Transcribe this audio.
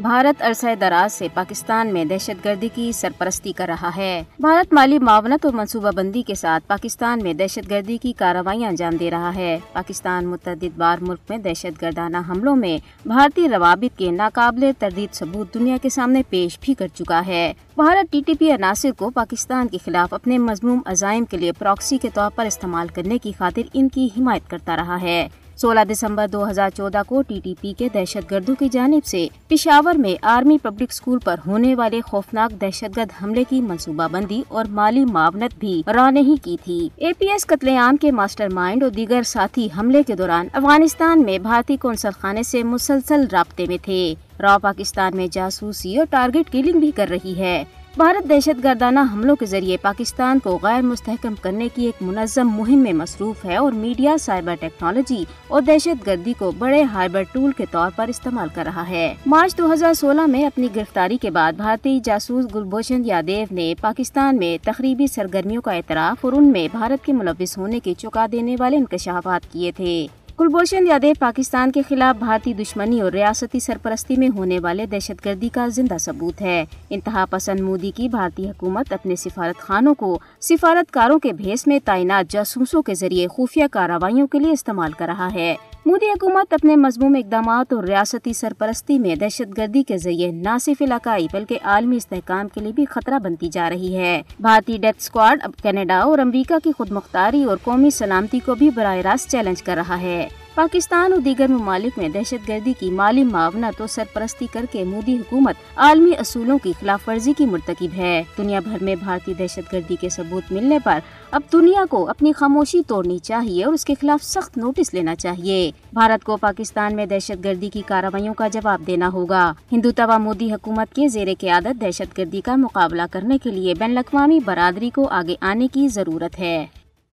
بھارت عرصہ دراز سے پاکستان میں دہشت گردی کی سرپرستی کر رہا ہے۔ بھارت مالی معاونت اور منصوبہ بندی کے ساتھ پاکستان میں دہشت گردی کی کارروائیاں انجام دے رہا ہے۔ پاکستان متعدد بار ملک میں دہشت گردانہ حملوں میں بھارتی روابط کے ناقابل تردید ثبوت دنیا کے سامنے پیش بھی کر چکا ہے۔ بھارت ٹی ٹی پی عناصر کو پاکستان کے خلاف اپنے مضموم عزائم کے لیے پراکسی کے طور پر استعمال کرنے کی خاطر ان کی حمایت کرتا رہا ہے۔ سولہ دسمبر دو ہزار چودہ کو ٹی ٹی پی کے دہشت گردوں کی جانب سے پشاور میں آرمی پبلک اسکول پر ہونے والے خوفناک دہشت گرد حملے کی منصوبہ بندی اور مالی معاونت بھی را نہیں کی تھی۔ اے پی ایس قتل عام کے ماسٹر مائنڈ اور دیگر ساتھی حملے کے دوران افغانستان میں بھارتی کونسل خانے سے مسلسل رابطے میں تھے۔ را پاکستان میں جاسوسی اور ٹارگٹ کلنگ بھی کر رہی ہے۔ بھارت دہشت گردانہ حملوں کے ذریعے پاکستان کو غیر مستحکم کرنے کی ایک منظم مہم میں مصروف ہے اور میڈیا سائبر ٹیکنالوجی اور دہشت گردی کو بڑے ہائبر ٹول کے طور پر استعمال کر رہا ہے۔ مارچ دو ہزار سولہ میں اپنی گرفتاری کے بعد بھارتی جاسوس گلبھوشن یادیو نے پاکستان میں تقریبی سرگرمیوں کا اعتراف اور ان میں بھارت کے ملوث ہونے کے چکا دینے والے انکشافات کیے تھے۔ کلبھوشن یادیو پاکستان کے خلاف بھارتی دشمنی اور ریاستی سرپرستی میں ہونے والے دہشت گردی کا زندہ ثبوت ہے۔ انتہا پسند مودی کی بھارتی حکومت اپنے سفارت خانوں کو سفارت کاروں کے بھیس میں تعینات جاسوسوں کے ذریعے خفیہ کارروائیوں کے لیے استعمال کر رہا ہے۔ مودی حکومت اپنے مضموم اقدامات اور ریاستی سرپرستی میں دہشت گردی کے ذریعے نہ صرف علاقائی بلکہ عالمی استحکام کے لیے بھی خطرہ بنتی جا رہی ہے۔ بھارتی ڈیتھ اسکواڈ اب کینیڈا اور امریکہ کی خود مختاری اور قومی سلامتی کو بھی براہ راست چیلنج کر رہا ہے۔ پاکستان اور دیگر ممالک میں دہشت گردی کی مالی معاونت اور سرپرستی کر کے مودی حکومت عالمی اصولوں کی خلاف ورزی کی مرتکب ہے۔ دنیا بھر میں بھارتی دہشت گردی کے ثبوت ملنے پر اب دنیا کو اپنی خاموشی توڑنی چاہیے اور اس کے خلاف سخت نوٹس لینا چاہیے۔ بھارت کو پاکستان میں دہشت گردی کی کارروائیوں کا جواب دینا ہوگا۔ ہندو توا مودی حکومت کے زیر قیادت دہشت گردی کا مقابلہ کرنے کے لیے بین الاقوامی برادری کو آگے آنے کی ضرورت ہے۔